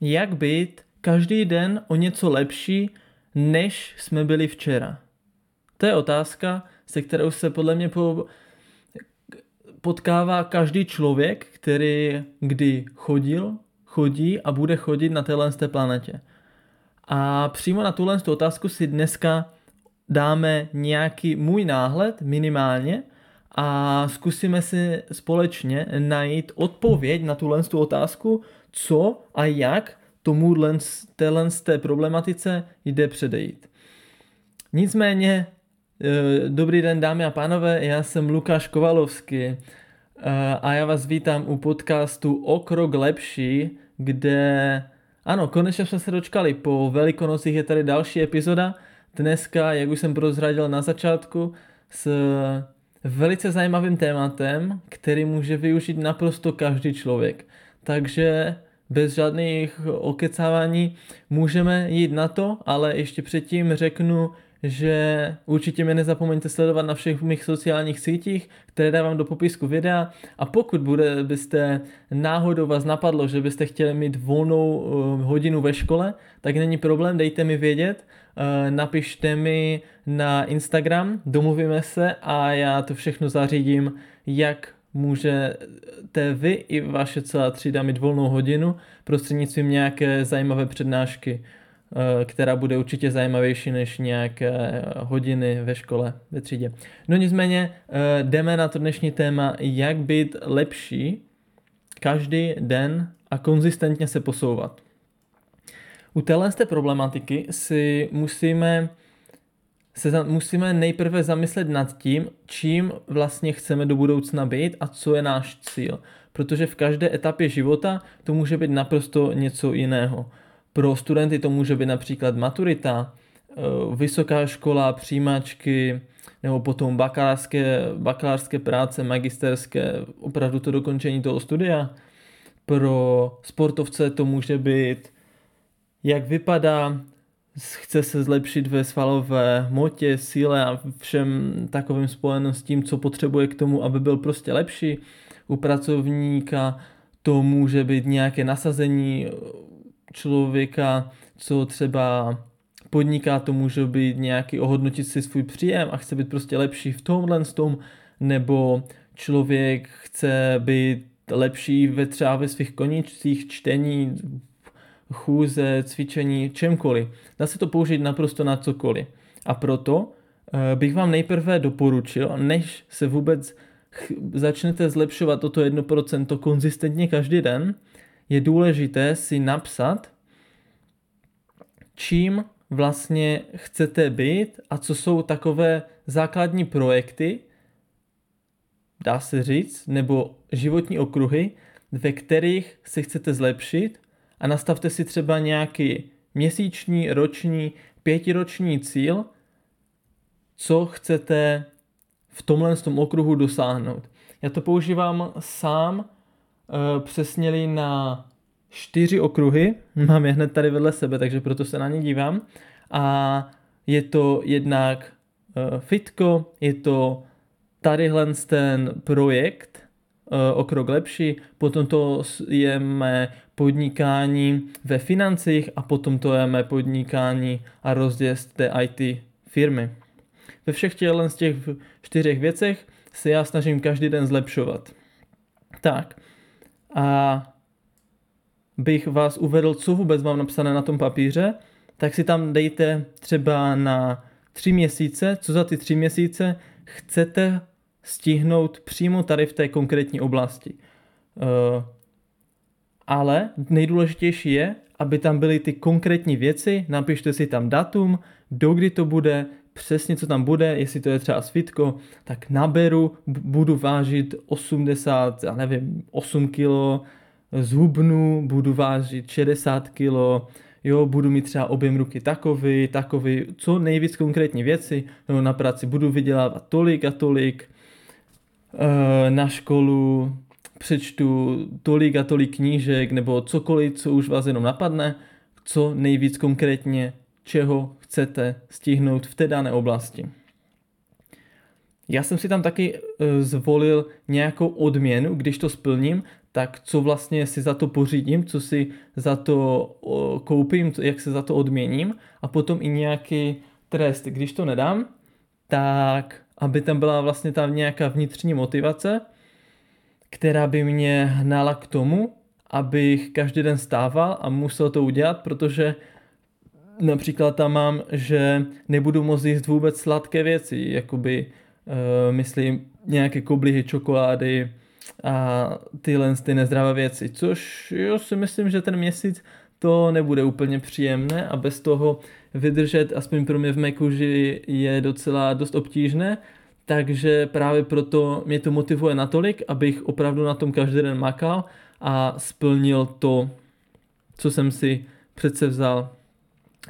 jak být každý den o něco lepší, než jsme byli včera. To je otázka, se kterou se podle mě po, potkává každý člověk, který kdy chodil, chodí a bude chodit na téhle té planetě. A přímo na tuhle otázku si dneska dáme nějaký můj náhled minimálně a zkusíme si společně najít odpověď na tuhle otázku, co a jak tomu téhle té problematice jde předejít. Nicméně, e, dobrý den dámy a pánové, já jsem Lukáš Kovalovský e, a já vás vítám u podcastu O krok lepší, kde ano, konečně jsme se dočkali, po velikonocích je tady další epizoda, dneska, jak už jsem prozradil na začátku, s velice zajímavým tématem, který může využít naprosto každý člověk. Takže bez žádných okecávání můžeme jít na to, ale ještě předtím řeknu, že určitě mě nezapomeňte sledovat na všech mých sociálních sítích, které dávám do popisku videa. A pokud bude, byste náhodou vás napadlo, že byste chtěli mít volnou uh, hodinu ve škole, tak není problém, dejte mi vědět, uh, napište mi na Instagram, domluvíme se a já to všechno zařídím, jak můžete vy i vaše celá třída mít volnou hodinu prostřednictvím nějaké zajímavé přednášky, která bude určitě zajímavější než nějaké hodiny ve škole, ve třídě. No nicméně eh, jdeme na to dnešní téma, jak být lepší každý den a konzistentně se posouvat. U téhle problematiky si musíme se za, musíme nejprve zamyslet nad tím, čím vlastně chceme do budoucna být a co je náš cíl. Protože v každé etapě života to může být naprosto něco jiného. Pro studenty to může být například maturita, eh, vysoká škola, přijímačky, nebo potom bakalářské, bakalářské práce, magisterské, opravdu to dokončení toho studia. Pro sportovce to může být, jak vypadá chce se zlepšit ve svalové hmotě, síle a všem takovým spojeným s tím, co potřebuje k tomu, aby byl prostě lepší. U pracovníka to může být nějaké nasazení člověka, co třeba podniká, to může být nějaký ohodnotit si svůj příjem a chce být prostě lepší v tomhle tom, nebo člověk chce být lepší ve třeba ve svých koníčcích, čtení, chůze, cvičení, čemkoliv. Dá se to použít naprosto na cokoliv. A proto eh, bych vám nejprve doporučil, než se vůbec začnete zlepšovat toto 1% konzistentně každý den, je důležité si napsat, čím vlastně chcete být a co jsou takové základní projekty, dá se říct, nebo životní okruhy, ve kterých se chcete zlepšit a nastavte si třeba nějaký měsíční, roční, pětiroční cíl, co chcete v tomhle tom okruhu dosáhnout. Já to používám sám, přesněli na čtyři okruhy, mám je hned tady vedle sebe, takže proto se na ně dívám. A je to jednak e, fitko, je to tadyhle ten projekt, e, o krok lepší, potom to je mé podnikání ve financích a potom to je mé podnikání a rozjezd té IT firmy. Ve všech těchto z těch čtyřech věcech se já snažím každý den zlepšovat. Tak a bych vás uvedl, co vůbec mám napsané na tom papíře, tak si tam dejte třeba na tři měsíce, co za ty tři měsíce chcete stihnout přímo tady v té konkrétní oblasti. Uh, ale nejdůležitější je, aby tam byly ty konkrétní věci, napište si tam datum, do kdy to bude, přesně co tam bude, jestli to je třeba svitko, tak naberu, budu vážit 80, já nevím, 8 kg, zhubnu, budu vážit 60 kg, jo, budu mít třeba objem ruky takový, takový, co nejvíc konkrétní věci, no na práci budu vydělávat tolik a tolik, eh, na školu přečtu tolik a tolik knížek nebo cokoliv, co už vás jenom napadne, co nejvíc konkrétně, čeho chcete stihnout v té dané oblasti. Já jsem si tam taky e, zvolil nějakou odměnu, když to splním, tak co vlastně si za to pořídím, co si za to koupím, jak se za to odměním a potom i nějaký trest. Když to nedám, tak aby tam byla vlastně tam nějaká vnitřní motivace, která by mě hnala k tomu, abych každý den stával a musel to udělat, protože například tam mám, že nebudu moct jíst vůbec sladké věci, jakoby uh, myslím nějaké koblihy, čokolády a tyhle ty nezdravé věci, což jo si myslím, že ten měsíc to nebude úplně příjemné a bez toho vydržet, aspoň pro mě v mé kůži, je docela dost obtížné, takže právě proto mě to motivuje natolik, abych opravdu na tom každý den makal a splnil to, co jsem si přece vzal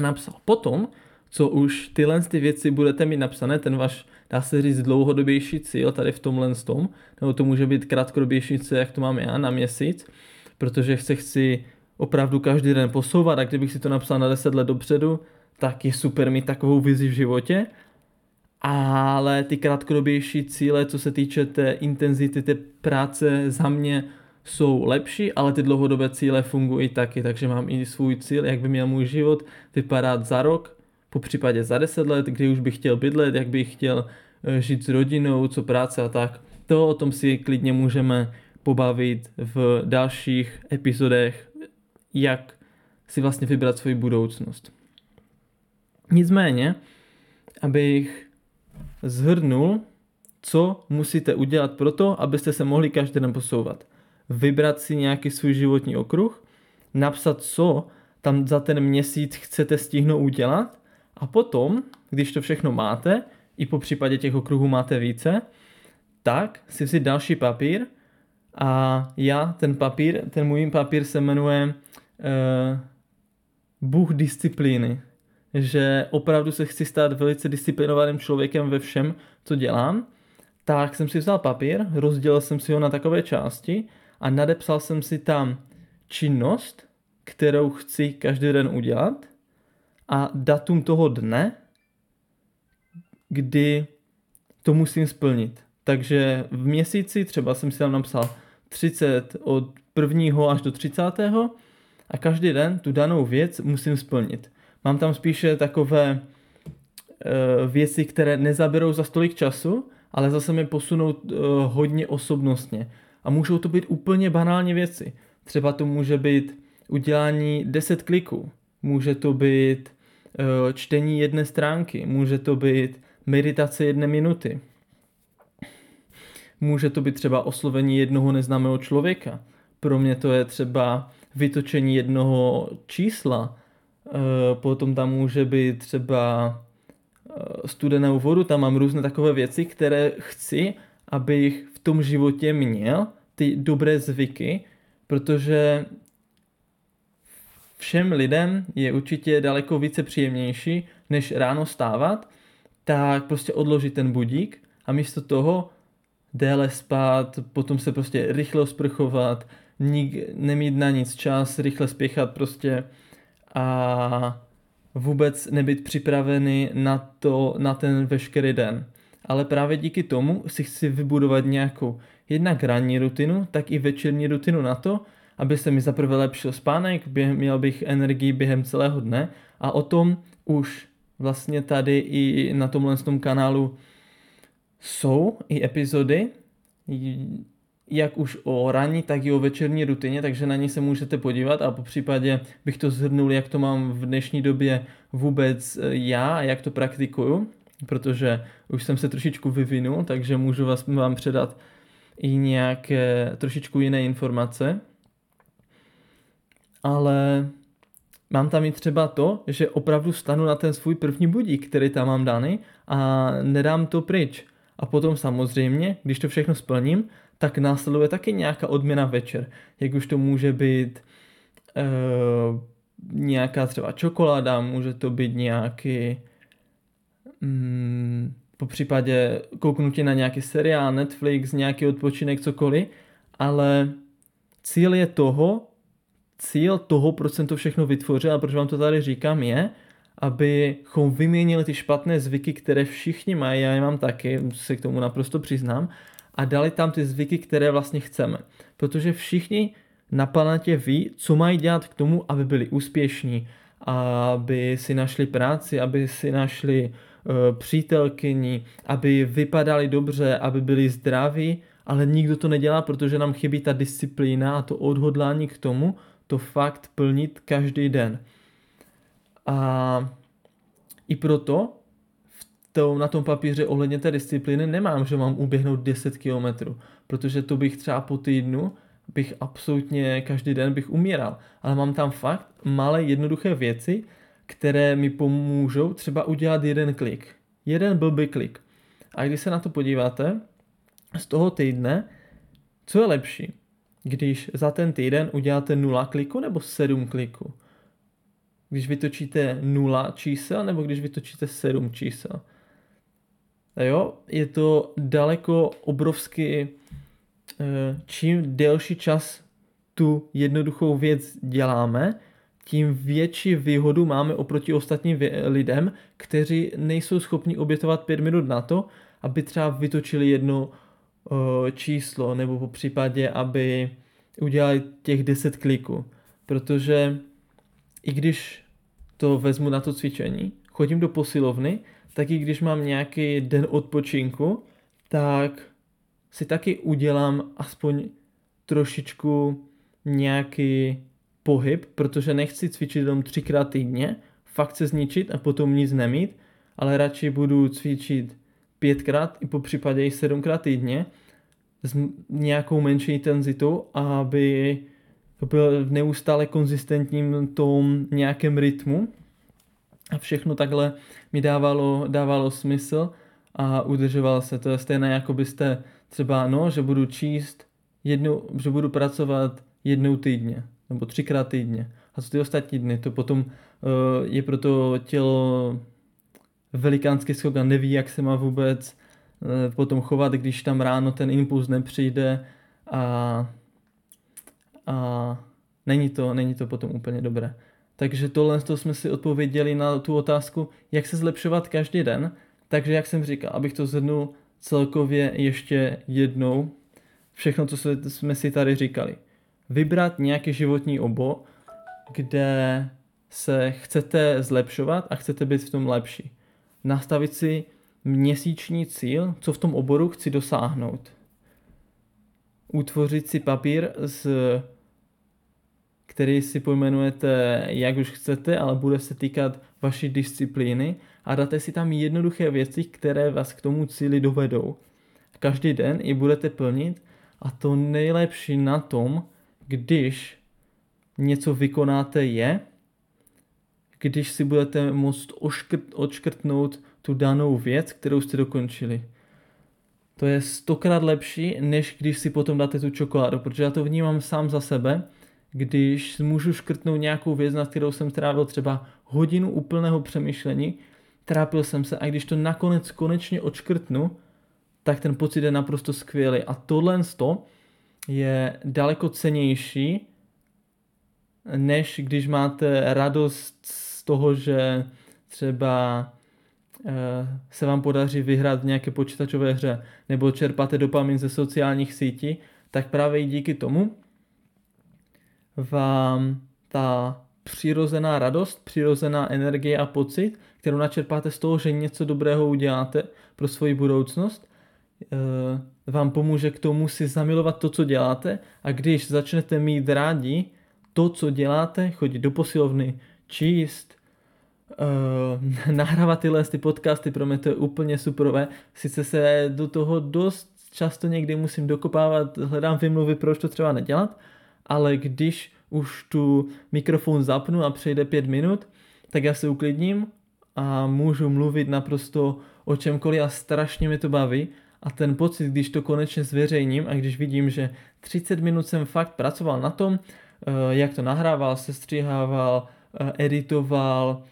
napsal. Potom, co už tyhle ty věci budete mít napsané, ten váš, dá se říct, dlouhodobější cíl tady v tomhle tom, nebo to může být krátkodobější cíl, jak to mám já, na měsíc, protože se chci opravdu každý den posouvat a kdybych si to napsal na 10 let dopředu, tak je super mít takovou vizi v životě, ale ty krátkodobější cíle, co se týče té intenzity té práce za mě jsou lepší, ale ty dlouhodobé cíle fungují taky, takže mám i svůj cíl, jak by měl můj život vypadat za rok, po případě za 10 let, kdy už bych chtěl bydlet, jak bych chtěl eh, žít s rodinou, co práce a tak. To o tom si klidně můžeme pobavit v dalších epizodech, jak si vlastně vybrat svoji budoucnost. Nicméně, abych zhrnul, co musíte udělat pro to, abyste se mohli každý den posouvat. Vybrat si nějaký svůj životní okruh, napsat, co tam za ten měsíc chcete stihnout udělat a potom, když to všechno máte, i po případě těch okruhů máte více, tak si vzít další papír a já ten papír, ten můj papír se jmenuje uh, Bůh disciplíny. Že opravdu se chci stát velice disciplinovaným člověkem ve všem, co dělám, tak jsem si vzal papír, rozdělil jsem si ho na takové části a nadepsal jsem si tam činnost, kterou chci každý den udělat a datum toho dne, kdy to musím splnit. Takže v měsíci třeba jsem si tam napsal 30 od 1. až do 30. a každý den tu danou věc musím splnit. Mám tam spíše takové uh, věci, které nezaberou za stolik času, ale zase mi posunou uh, hodně osobnostně. A můžou to být úplně banální věci. Třeba to může být udělání 10 kliků, může to být uh, čtení jedné stránky, může to být meditace jedné minuty. Může to být třeba oslovení jednoho neznámého člověka. Pro mě to je třeba vytočení jednoho čísla, Eh, potom tam může být třeba eh, studenou vodu, tam mám různé takové věci, které chci, abych v tom životě měl, ty dobré zvyky, protože všem lidem je určitě daleko více příjemnější, než ráno stávat, tak prostě odložit ten budík a místo toho déle spát, potom se prostě rychle osprchovat, nik, nemít na nic čas, rychle spěchat prostě a vůbec nebyt připravený na, to, na ten veškerý den. Ale právě díky tomu si chci vybudovat nějakou jednak ranní rutinu, tak i večerní rutinu na to, aby se mi zaprvé lepšil spánek, během, měl bych energii během celého dne. A o tom už vlastně tady i na tomhle tom kanálu jsou i epizody, jak už o ranní, tak i o večerní rutině, takže na ní se můžete podívat a po případě bych to zhrnul, jak to mám v dnešní době vůbec e, já a jak to praktikuju, protože už jsem se trošičku vyvinul, takže můžu vás, vám předat i nějaké trošičku jiné informace. Ale mám tam i třeba to, že opravdu stanu na ten svůj první budík, který tam mám daný a nedám to pryč. A potom samozřejmě, když to všechno splním, tak následuje taky nějaká odměna večer. Jak už to může být uh, nějaká třeba čokoláda, může to být nějaký um, po případě kouknutí na nějaký seriál, Netflix, nějaký odpočinek, cokoliv, ale cíl je toho, cíl toho, proč jsem to všechno vytvořil a proč vám to tady říkám, je, abychom vyměnili ty špatné zvyky, které všichni mají, já je mám taky, se k tomu naprosto přiznám, a dali tam ty zvyky, které vlastně chceme. Protože všichni na planetě ví, co mají dělat k tomu, aby byli úspěšní, aby si našli práci, aby si našli uh, přítelkyni, aby vypadali dobře, aby byli zdraví, ale nikdo to nedělá, protože nám chybí ta disciplína a to odhodlání k tomu, to fakt plnit každý den. A i proto v tom, na tom papíře ohledně té disciplíny nemám, že mám uběhnout 10 km, protože to bych třeba po týdnu bych absolutně každý den bych umíral. Ale mám tam fakt malé jednoduché věci, které mi pomůžou třeba udělat jeden klik. Jeden blbý klik. A když se na to podíváte, z toho týdne, co je lepší? Když za ten týden uděláte 0 kliku nebo 7 kliků? Když vytočíte 0 čísel nebo když vytočíte 7 čísel? A jo, je to daleko obrovsky Eh, čím delší čas tu jednoduchou věc děláme, tím větší výhodu máme oproti ostatním lidem, kteří nejsou schopni obětovat pět minut na to, aby třeba vytočili jedno uh, číslo, nebo po případě, aby udělali těch 10 kliků. Protože i když to vezmu na to cvičení, chodím do posilovny, tak i když mám nějaký den odpočinku, tak si taky udělám aspoň trošičku nějaký pohyb, protože nechci cvičit jenom třikrát týdně, fakt se zničit a potom nic nemít, ale radši budu cvičit pětkrát i po případě i sedmkrát týdně s nějakou menší intenzitou, aby byl v neustále konzistentním tom nějakém rytmu a všechno takhle mi dávalo, dávalo smysl a udržoval se. To je stejné, jako byste třeba, no, že budu číst jednou, že budu pracovat jednou týdně, nebo třikrát týdně. A co ty ostatní dny, to potom uh, je pro to tělo velikánský skok a neví, jak se má vůbec uh, potom chovat, když tam ráno ten impuls nepřijde a, a není, to, není to potom úplně dobré. Takže tohle to jsme si odpověděli na tu otázku, jak se zlepšovat každý den. Takže jak jsem říkal, abych to zhrnul, celkově ještě jednou všechno, co jsme si tady říkali. Vybrat nějaký životní obor, kde se chcete zlepšovat a chcete být v tom lepší. Nastavit si měsíční cíl, co v tom oboru chci dosáhnout. Utvořit si papír, z, který si pojmenujete, jak už chcete, ale bude se týkat vaší disciplíny a dáte si tam jednoduché věci, které vás k tomu cíli dovedou. Každý den ji budete plnit a to nejlepší na tom, když něco vykonáte je, když si budete moct oškrt, odškrtnout tu danou věc, kterou jste dokončili. To je stokrát lepší, než když si potom dáte tu čokoládu, protože já to vnímám sám za sebe, když můžu škrtnout nějakou věc, na kterou jsem trávil třeba hodinu úplného přemýšlení, trápil jsem se a když to nakonec konečně odškrtnu, tak ten pocit je naprosto skvělý. A tohle je daleko cenější, než když máte radost z toho, že třeba eh, se vám podaří vyhrát v nějaké počítačové hře nebo čerpáte dopamin ze sociálních sítí, tak právě i díky tomu vám ta přirozená radost, přirozená energie a pocit, kterou načerpáte z toho, že něco dobrého uděláte pro svoji budoucnost, vám pomůže k tomu si zamilovat to, co děláte a když začnete mít rádi to, co děláte, chodit do posilovny, číst, uh, nahrávat tyhle ty podcasty, pro mě to je úplně superové. Sice se do toho dost často někdy musím dokopávat, hledám vymluvy, proč to třeba nedělat, ale když už tu mikrofon zapnu a přejde pět minut, tak já se uklidním a můžu mluvit naprosto o čemkoliv a strašně mi to baví. A ten pocit, když to konečně zveřejním a když vidím, že 30 minut jsem fakt pracoval na tom, eh, jak to nahrával, sestřihával, eh, editoval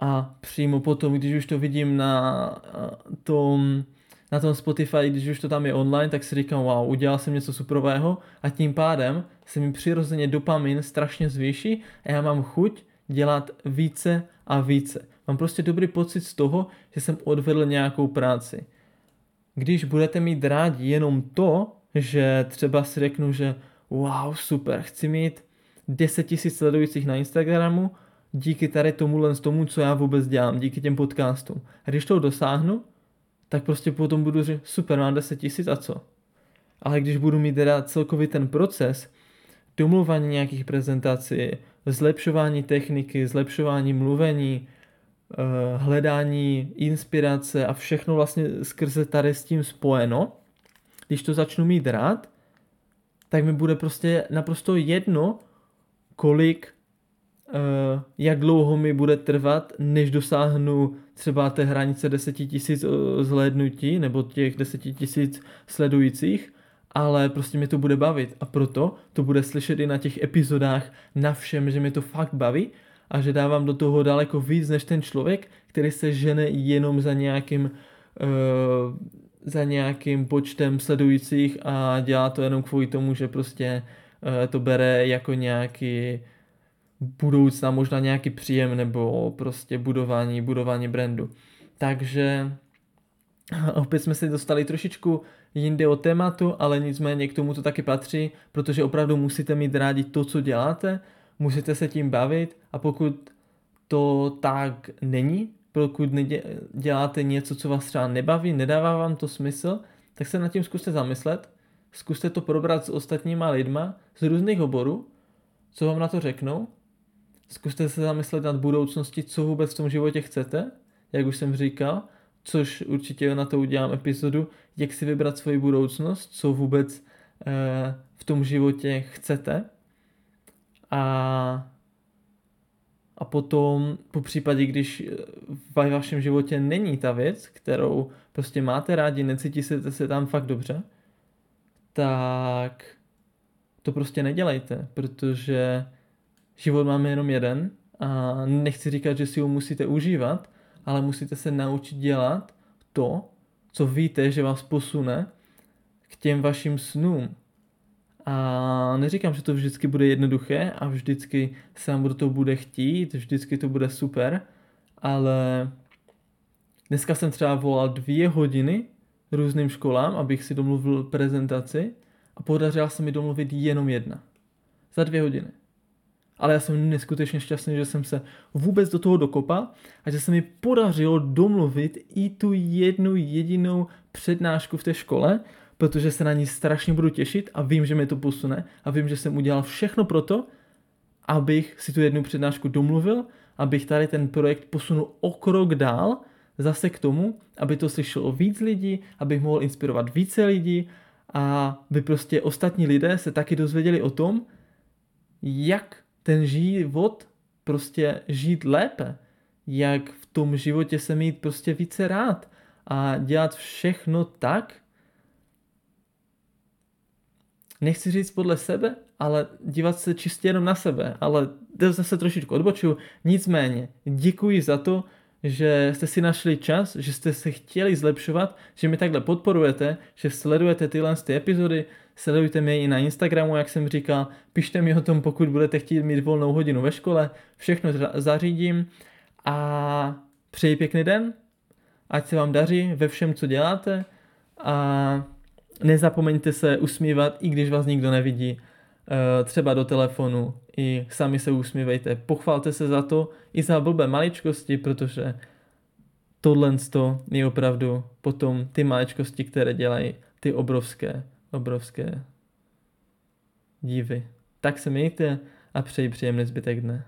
a přímo potom, když už to vidím na eh, tom na tom Spotify, když už to tam je online, tak si říkám, wow, udělal jsem něco superového a tím pádem se mi přirozeně dopamin strašně zvýší a já mám chuť dělat více a více. Mám prostě dobrý pocit z toho, že jsem odvedl nějakou práci. Když budete mít rádi jenom to, že třeba si řeknu, že wow, super, chci mít 10 tisíc sledujících na Instagramu, díky tady tomu z tomu, co já vůbec dělám, díky těm podcastům. A když to dosáhnu, tak prostě potom budu říct, super, mám 10 tisíc a co? Ale když budu mít teda celkový ten proces, domluvání nějakých prezentací, zlepšování techniky, zlepšování mluvení, hledání inspirace a všechno vlastně skrze tady s tím spojeno, když to začnu mít rád, tak mi bude prostě naprosto jedno, kolik, uh, jak dlouho mi bude trvat, než dosáhnu třeba té hranice 10 tisíc eh, zhlédnutí nebo těch 10 tisíc sledujících, ale prostě mi to bude bavit. A proto to bude slyšet i na těch epizodách na všem, že mi to fakt baví a že dávám do toho daleko víc než ten člověk, který se žene jenom za nějakým uh, za nějakým počtem sledujících a dělá to jenom kvůli tomu, že prostě uh, to bere jako nějaký budoucna možná nějaký příjem nebo prostě budování, budování brandu. Takže opět jsme se dostali trošičku jinde o tématu, ale nicméně k tomu to taky patří, protože opravdu musíte mít rádi to, co děláte, musíte se tím bavit a pokud to tak není, pokud děláte něco, co vás třeba nebaví, nedává vám to smysl, tak se nad tím zkuste zamyslet, zkuste to probrat s ostatníma lidma z různých oborů, co vám na to řeknou, zkuste se zamyslet nad budoucností, co vůbec v tom životě chcete, jak už jsem říkal, což určitě na to udělám epizodu, jak si vybrat svoji budoucnost, co vůbec eh, v tom životě chcete. A, a potom, po případě, když v vašem životě není ta věc, kterou prostě máte rádi, necítíte se tam fakt dobře, tak to prostě nedělejte, protože život máme jenom jeden a nechci říkat, že si ho musíte užívat, ale musíte se naučit dělat to, co víte, že vás posune k těm vašim snům. A neříkám, že to vždycky bude jednoduché a vždycky se vám do toho bude chtít, vždycky to bude super, ale dneska jsem třeba volal dvě hodiny různým školám, abych si domluvil prezentaci a podařila se mi domluvit jenom jedna. Za dvě hodiny ale já jsem neskutečně šťastný, že jsem se vůbec do toho dokopal a že se mi podařilo domluvit i tu jednu jedinou přednášku v té škole, protože se na ní strašně budu těšit a vím, že mi to posune a vím, že jsem udělal všechno pro to, abych si tu jednu přednášku domluvil, abych tady ten projekt posunul o krok dál, zase k tomu, aby to slyšelo víc lidí, abych mohl inspirovat více lidí a by prostě ostatní lidé se taky dozvěděli o tom, jak ten život prostě žít lépe, jak v tom životě se mít prostě více rád a dělat všechno tak, nechci říct podle sebe, ale dívat se čistě jenom na sebe, ale zase trošičku odbočuju. Nicméně, děkuji za to, že jste si našli čas, že jste se chtěli zlepšovat, že mi takhle podporujete, že sledujete tyhle ty epizody, sledujte mě i na Instagramu, jak jsem říkal, pište mi o tom, pokud budete chtít mít volnou hodinu ve škole, všechno zařídím a přeji pěkný den, ať se vám daří ve všem, co děláte a nezapomeňte se usmívat, i když vás nikdo nevidí, eh, třeba do telefonu, i sami se usmívejte, pochvalte se za to, i za blbé maličkosti, protože tohle je opravdu potom ty maličkosti, které dělají ty obrovské obrovské divy. Tak se mějte a přeji příjemný zbytek dne.